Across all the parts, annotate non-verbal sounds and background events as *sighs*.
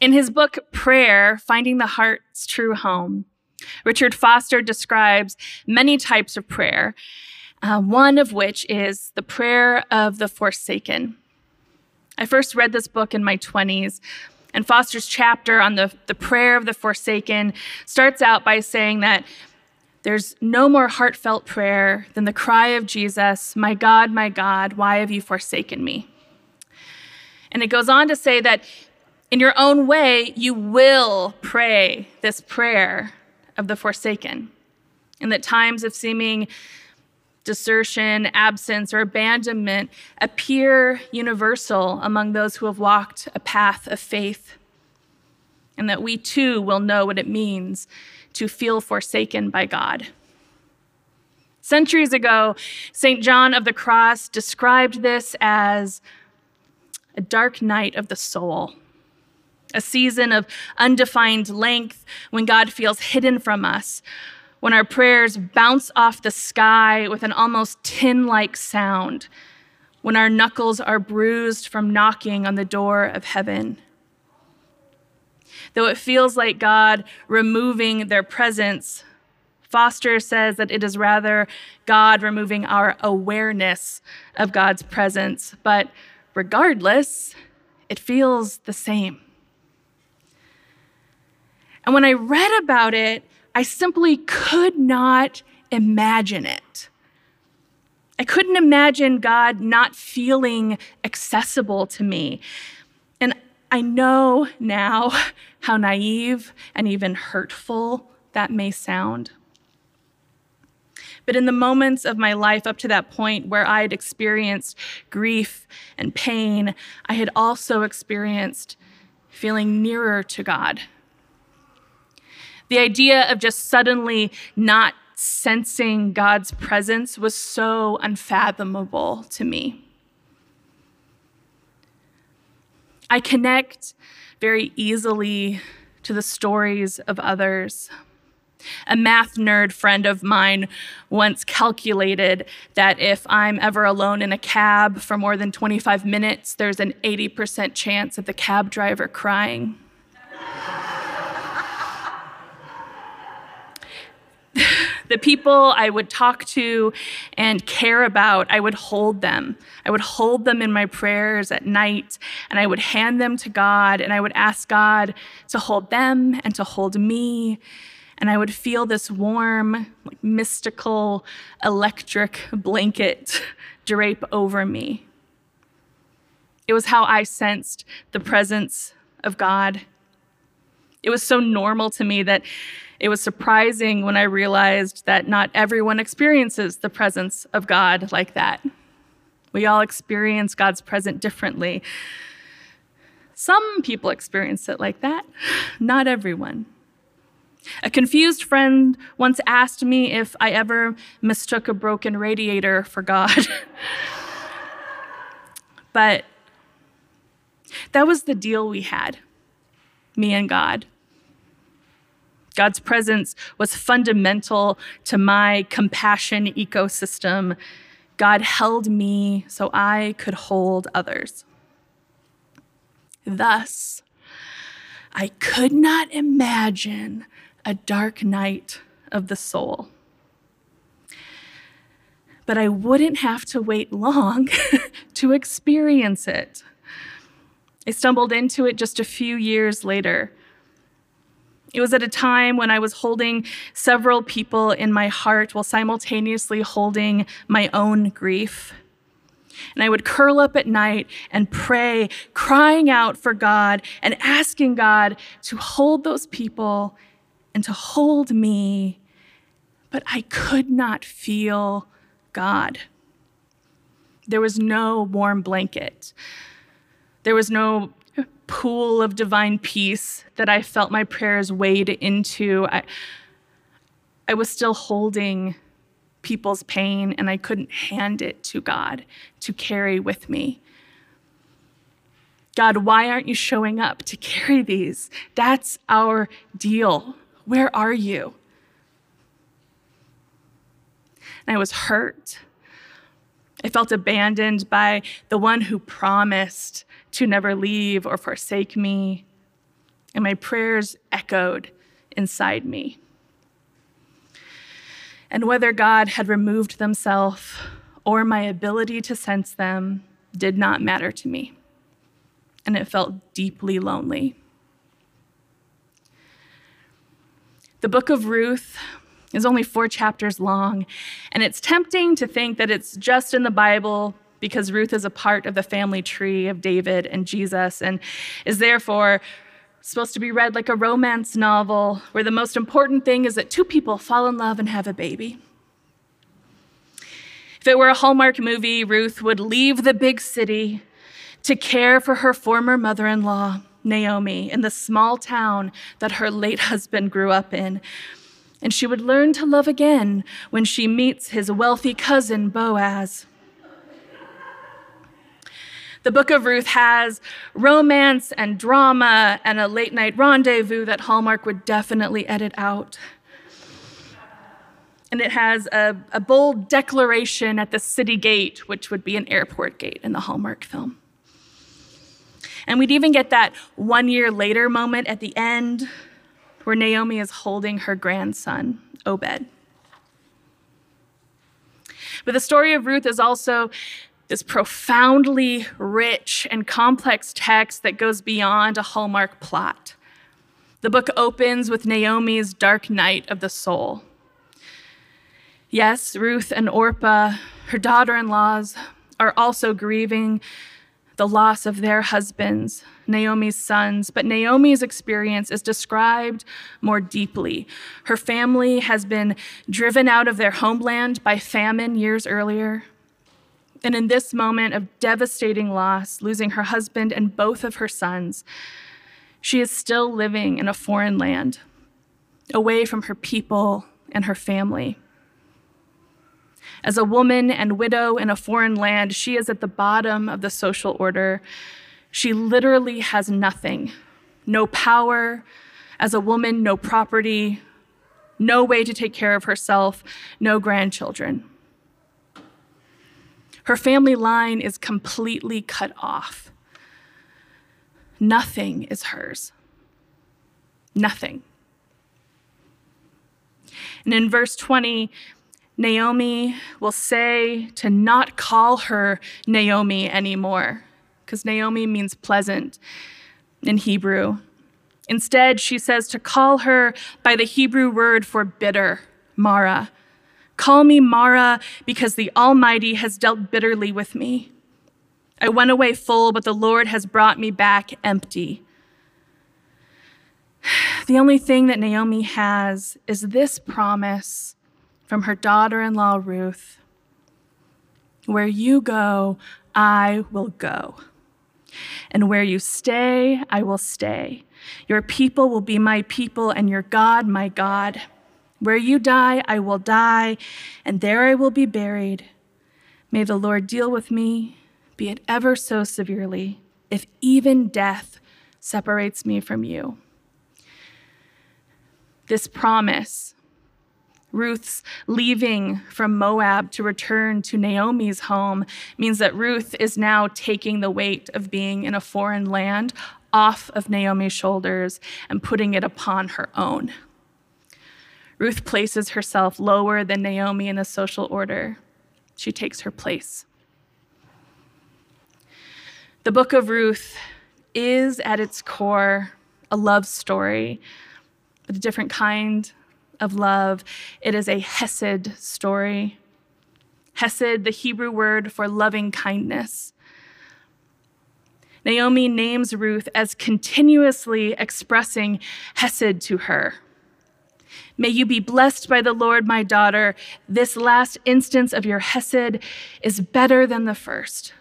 In his book, Prayer Finding the Heart's True Home, Richard Foster describes many types of prayer, uh, one of which is the prayer of the forsaken. I first read this book in my 20s, and Foster's chapter on the, the prayer of the forsaken starts out by saying that there's no more heartfelt prayer than the cry of Jesus, My God, my God, why have you forsaken me? And it goes on to say that in your own way, you will pray this prayer of the forsaken. And that times of seeming desertion, absence, or abandonment appear universal among those who have walked a path of faith, and that we too will know what it means to feel forsaken by God. Centuries ago, St. John of the Cross described this as a dark night of the soul, a season of undefined length when God feels hidden from us, when our prayers bounce off the sky with an almost tin like sound, when our knuckles are bruised from knocking on the door of heaven. Though it feels like God removing their presence, Foster says that it is rather God removing our awareness of God's presence. But regardless, it feels the same. And when I read about it, I simply could not imagine it. I couldn't imagine God not feeling accessible to me. And I know now *laughs* how naive and even hurtful that may sound. But in the moments of my life up to that point where I had experienced grief and pain, I had also experienced feeling nearer to God the idea of just suddenly not sensing God's presence was so unfathomable to me. I connect very easily to the stories of others. A math nerd friend of mine once calculated that if I'm ever alone in a cab for more than 25 minutes, there's an 80% chance of the cab driver crying. The people I would talk to and care about, I would hold them. I would hold them in my prayers at night, and I would hand them to God, and I would ask God to hold them and to hold me. And I would feel this warm, like, mystical, electric blanket *laughs* drape over me. It was how I sensed the presence of God. It was so normal to me that it was surprising when I realized that not everyone experiences the presence of God like that. We all experience God's presence differently. Some people experience it like that, not everyone. A confused friend once asked me if I ever mistook a broken radiator for God. *laughs* but that was the deal we had, me and God. God's presence was fundamental to my compassion ecosystem. God held me so I could hold others. Thus, I could not imagine a dark night of the soul. But I wouldn't have to wait long *laughs* to experience it. I stumbled into it just a few years later it was at a time when I was holding several people in my heart while simultaneously holding my own grief. And I would curl up at night and pray, crying out for God and asking God to hold those people and to hold me. But I could not feel God. There was no warm blanket. There was no pool of divine peace that I felt my prayers wade into. I, I was still holding people's pain and I couldn't hand it to God to carry with me. God, why aren't you showing up to carry these? That's our deal. Where are you? And I was hurt. I felt abandoned by the one who promised to never leave or forsake me. and my prayers echoed inside me. And whether God had removed themselves or my ability to sense them did not matter to me, and it felt deeply lonely. The book of Ruth is only four chapters long, and it's tempting to think that it's just in the Bible because Ruth is a part of the family tree of David and Jesus and is therefore supposed to be read like a romance novel where the most important thing is that two people fall in love and have a baby. If it were a Hallmark movie, Ruth would leave the big city to care for her former mother in law, Naomi, in the small town that her late husband grew up in. And she would learn to love again when she meets his wealthy cousin, Boaz. The book of Ruth has romance and drama and a late night rendezvous that Hallmark would definitely edit out. And it has a, a bold declaration at the city gate, which would be an airport gate in the Hallmark film. And we'd even get that one year later moment at the end where Naomi is holding her grandson, Obed. But the story of Ruth is also this profoundly rich and complex text that goes beyond a Hallmark plot. The book opens with Naomi's dark night of the soul. Yes, Ruth and Orpah, her daughter in laws, are also grieving the loss of their husbands, Naomi's sons, but Naomi's experience is described more deeply. Her family has been driven out of their homeland by famine years earlier. And in this moment of devastating loss, losing her husband and both of her sons, she is still living in a foreign land, away from her people and her family. As a woman and widow in a foreign land, she is at the bottom of the social order. She literally has nothing no power. As a woman, no property, no way to take care of herself, no grandchildren. Her family line is completely cut off. Nothing is hers. Nothing. And in verse 20, Naomi will say to not call her Naomi anymore, because Naomi means pleasant in Hebrew. Instead, she says to call her by the Hebrew word for bitter, Mara, Call me Mara, because the Almighty has dealt bitterly with me. I went away full, but the Lord has brought me back empty. *sighs* The only thing that Naomi has is this promise from her daughter in law, Ruth Where you go, I will go. And where you stay, I will stay. Your people will be my people, and your God, my God. Where you die, I will die, and there I will be buried. May the Lord deal with me, be it ever so severely, if even death separates me from you. This promise, Ruth's leaving from Moab to return to Naomi's home, means that Ruth is now taking the weight of being in a foreign land off of Naomi's shoulders and putting it upon her own. Ruth places herself lower than Naomi in the social order. She takes her place. The book of Ruth is at its core a love story, but a different kind of love. It is a Hesed story. Hesed, the Hebrew word for loving kindness. Naomi names Ruth as continuously expressing Hesed to her. May you be blessed by the Lord, my daughter. This last instance of your Hesed is better than the first.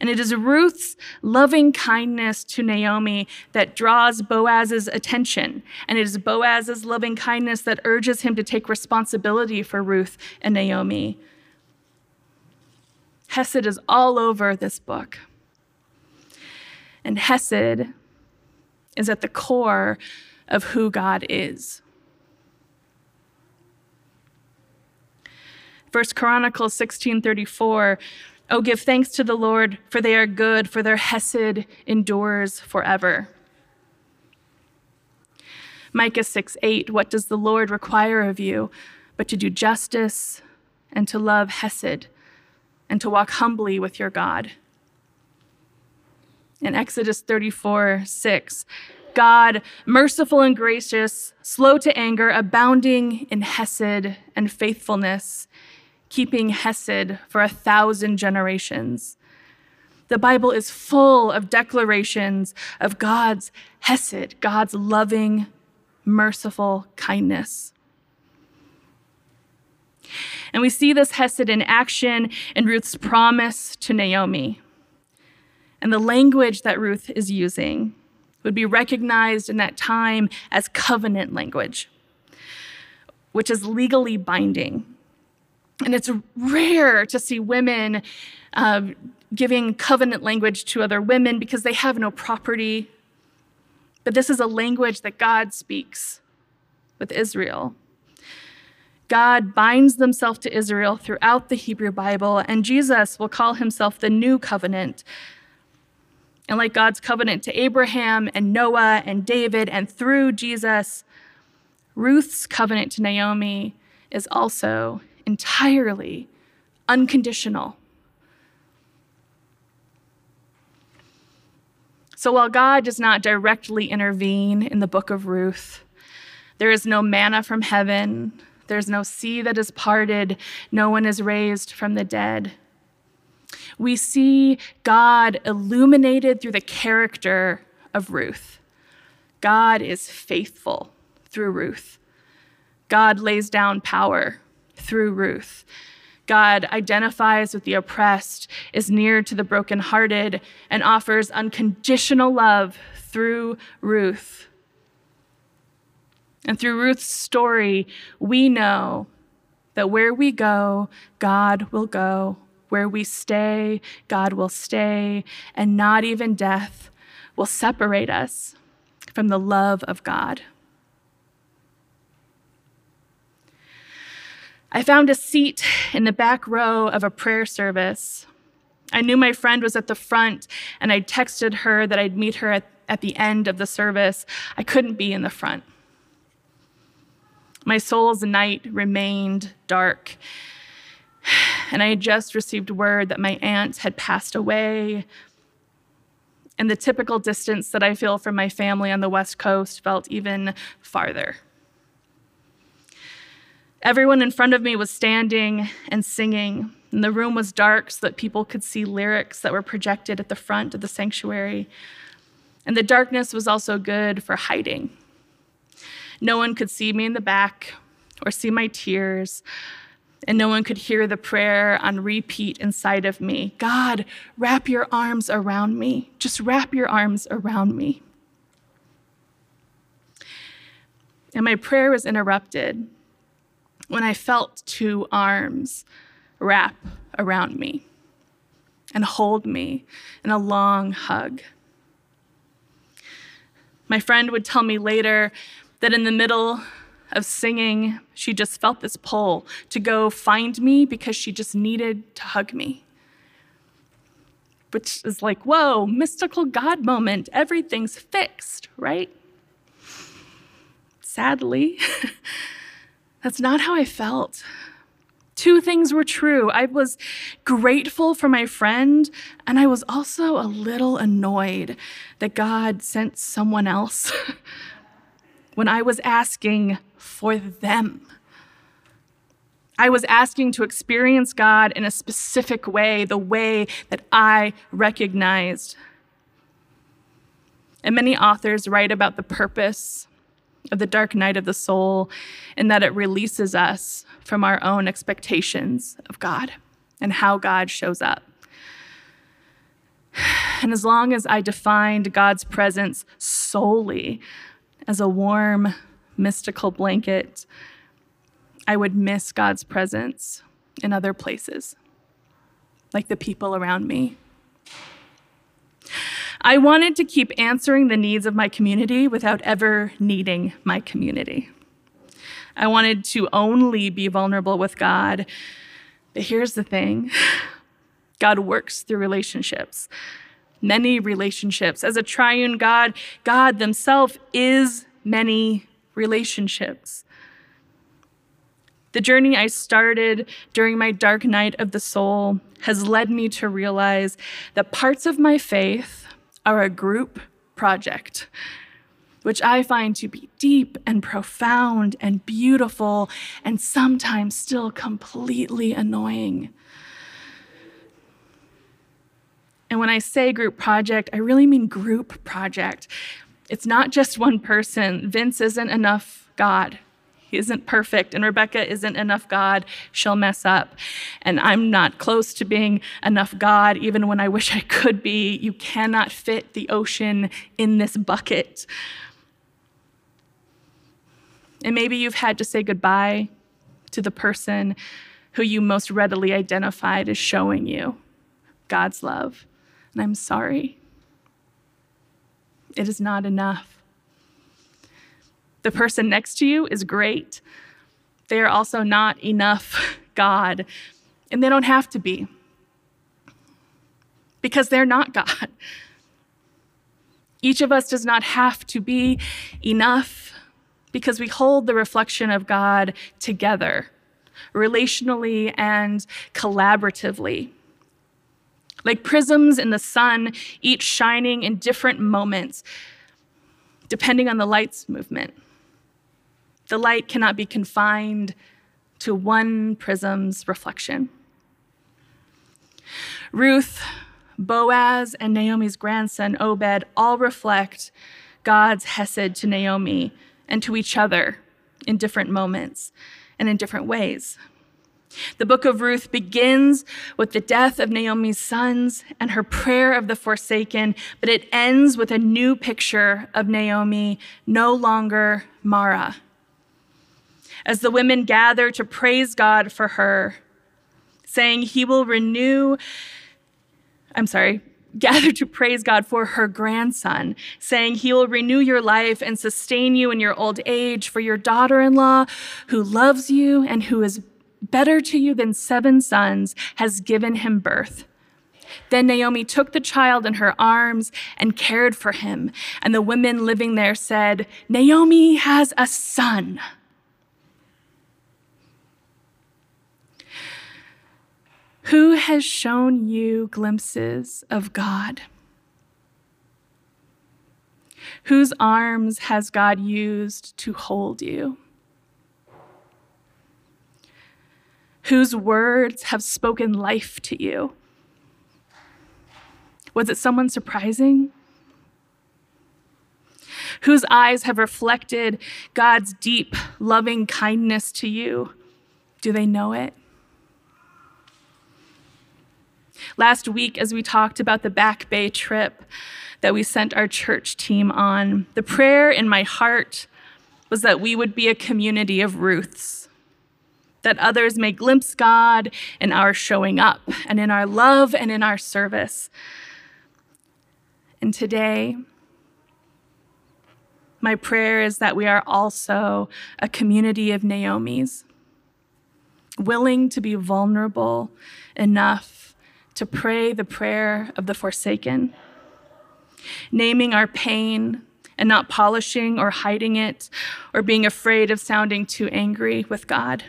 And it is Ruth's loving kindness to Naomi that draws Boaz's attention. And it is Boaz's loving kindness that urges him to take responsibility for Ruth and Naomi. Hesed is all over this book. And Hesed is at the core of who God is. First Chronicles 16:34 Oh give thanks to the Lord for they are good for their hesed endures forever. Micah 6 8, what does the Lord require of you but to do justice and to love Hesed and to walk humbly with your God? In Exodus 34 6, God, merciful and gracious, slow to anger, abounding in Hesed and faithfulness, keeping Hesed for a thousand generations. The Bible is full of declarations of God's Hesed, God's loving, merciful kindness. And we see this Hesed in action in Ruth's promise to Naomi. And the language that Ruth is using would be recognized in that time as covenant language, which is legally binding. And it's rare to see women uh, giving covenant language to other women because they have no property. But this is a language that God speaks with Israel. God binds himself to Israel throughout the Hebrew Bible, and Jesus will call himself the new covenant and like God's covenant to Abraham and Noah and David, and through Jesus, Ruth's covenant to Naomi is also entirely unconditional. So while God does not directly intervene in the book of Ruth, there is no manna from heaven, there's no sea that is parted, no one is raised from the dead we see God illuminated through the character of Ruth. God is faithful through Ruth. God lays down power through Ruth. God identifies with the oppressed, is near to the brokenhearted, and offers unconditional love through Ruth. And through Ruth's story, we know that where we go, God will go. Where we stay, God will stay, and not even death will separate us from the love of God. I found a seat in the back row of a prayer service. I knew my friend was at the front, and I texted her that I'd meet her at, at the end of the service. I couldn't be in the front. My soul's night remained dark, and I had just received word that my aunt had passed away. And the typical distance that I feel from my family on the West Coast felt even farther. Everyone in front of me was standing and singing, and the room was dark so that people could see lyrics that were projected at the front of the sanctuary. And the darkness was also good for hiding. No one could see me in the back or see my tears, and no one could hear the prayer on repeat inside of me God, wrap your arms around me. Just wrap your arms around me. And my prayer was interrupted when I felt two arms wrap around me and hold me in a long hug. My friend would tell me later that in the middle of singing, she just felt this pull to go find me because she just needed to hug me. Which is like, whoa, mystical God moment. Everything's fixed, right? Sadly, *laughs* that's not how I felt. Two things were true. I was grateful for my friend, and I was also a little annoyed that God sent someone else *laughs* when I was asking for them. I was asking to experience God in a specific way, the way that I recognized. And many authors write about the purpose of the dark night of the soul in that it releases us from our own expectations of God and how God shows up. *sighs* And as long as I defined God's presence solely as a warm, mystical blanket, I would miss God's presence in other places, like the people around me. I wanted to keep answering the needs of my community without ever needing my community. I wanted to only be vulnerable with God. But here's the thing God works through relationships, many relationships. As a triune God, God Himself is many relationships. The journey I started during my dark night of the soul has led me to realize that parts of my faith are a group project, which I find to be deep and profound and beautiful and sometimes still completely annoying. And when I say group project, I really mean group project. It's not just one person. Vince isn't enough God. He isn't perfect, and Rebecca isn't enough God. She'll mess up. And I'm not close to being enough God, even when I wish I could be. You cannot fit the ocean in this bucket. And maybe you've had to say goodbye to the person who you most readily identified as showing you God's love. And I'm sorry. It is not enough. The person next to you is great. They are also not enough *laughs* God, and they don't have to be because they're not *laughs* God. Each of us does not have to be enough because we hold the reflection of God together, relationally and collaboratively. Like prisms in the sun, each shining in different moments, depending on the light's movement. The light cannot be confined to one prism's reflection. Ruth, Boaz, and Naomi's grandson, Obed, all reflect God's Hesed to Naomi and to each other in different moments and in different ways. The book of Ruth begins with the death of Naomi's sons and her prayer of the forsaken, but it ends with a new picture of Naomi, no longer Mara as the women gather to praise God for her, saying, He will renew, I'm sorry, *laughs* gather to praise God for her grandson, saying, He will renew your life and sustain you in your old age for your daughter in law, who loves you and who is better to you than seven sons, has given him birth. Then Naomi took the child in her arms and cared for him. And the women living there said, Naomi has a son. Who has shown you glimpses of God? Whose arms has God used to hold you? Whose words have spoken life to you? Was it someone surprising? Whose eyes have reflected God's deep, loving kindness to you? Do they know it? Last week, as we talked about the Back Bay trip that we sent our church team on, the prayer in my heart was that we would be a community of Ruths, that others may glimpse God in our showing up and in our love and in our service. And today, my prayer is that we are also a community of Naomi's, willing to be vulnerable enough to pray the prayer of the forsaken, naming our pain and not polishing or hiding it or being afraid of sounding too angry with God.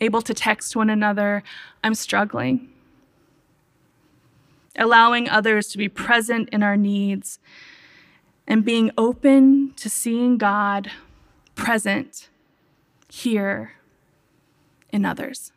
Able to text one another, I'm struggling. Allowing others to be present in our needs and being open to seeing God present here in others.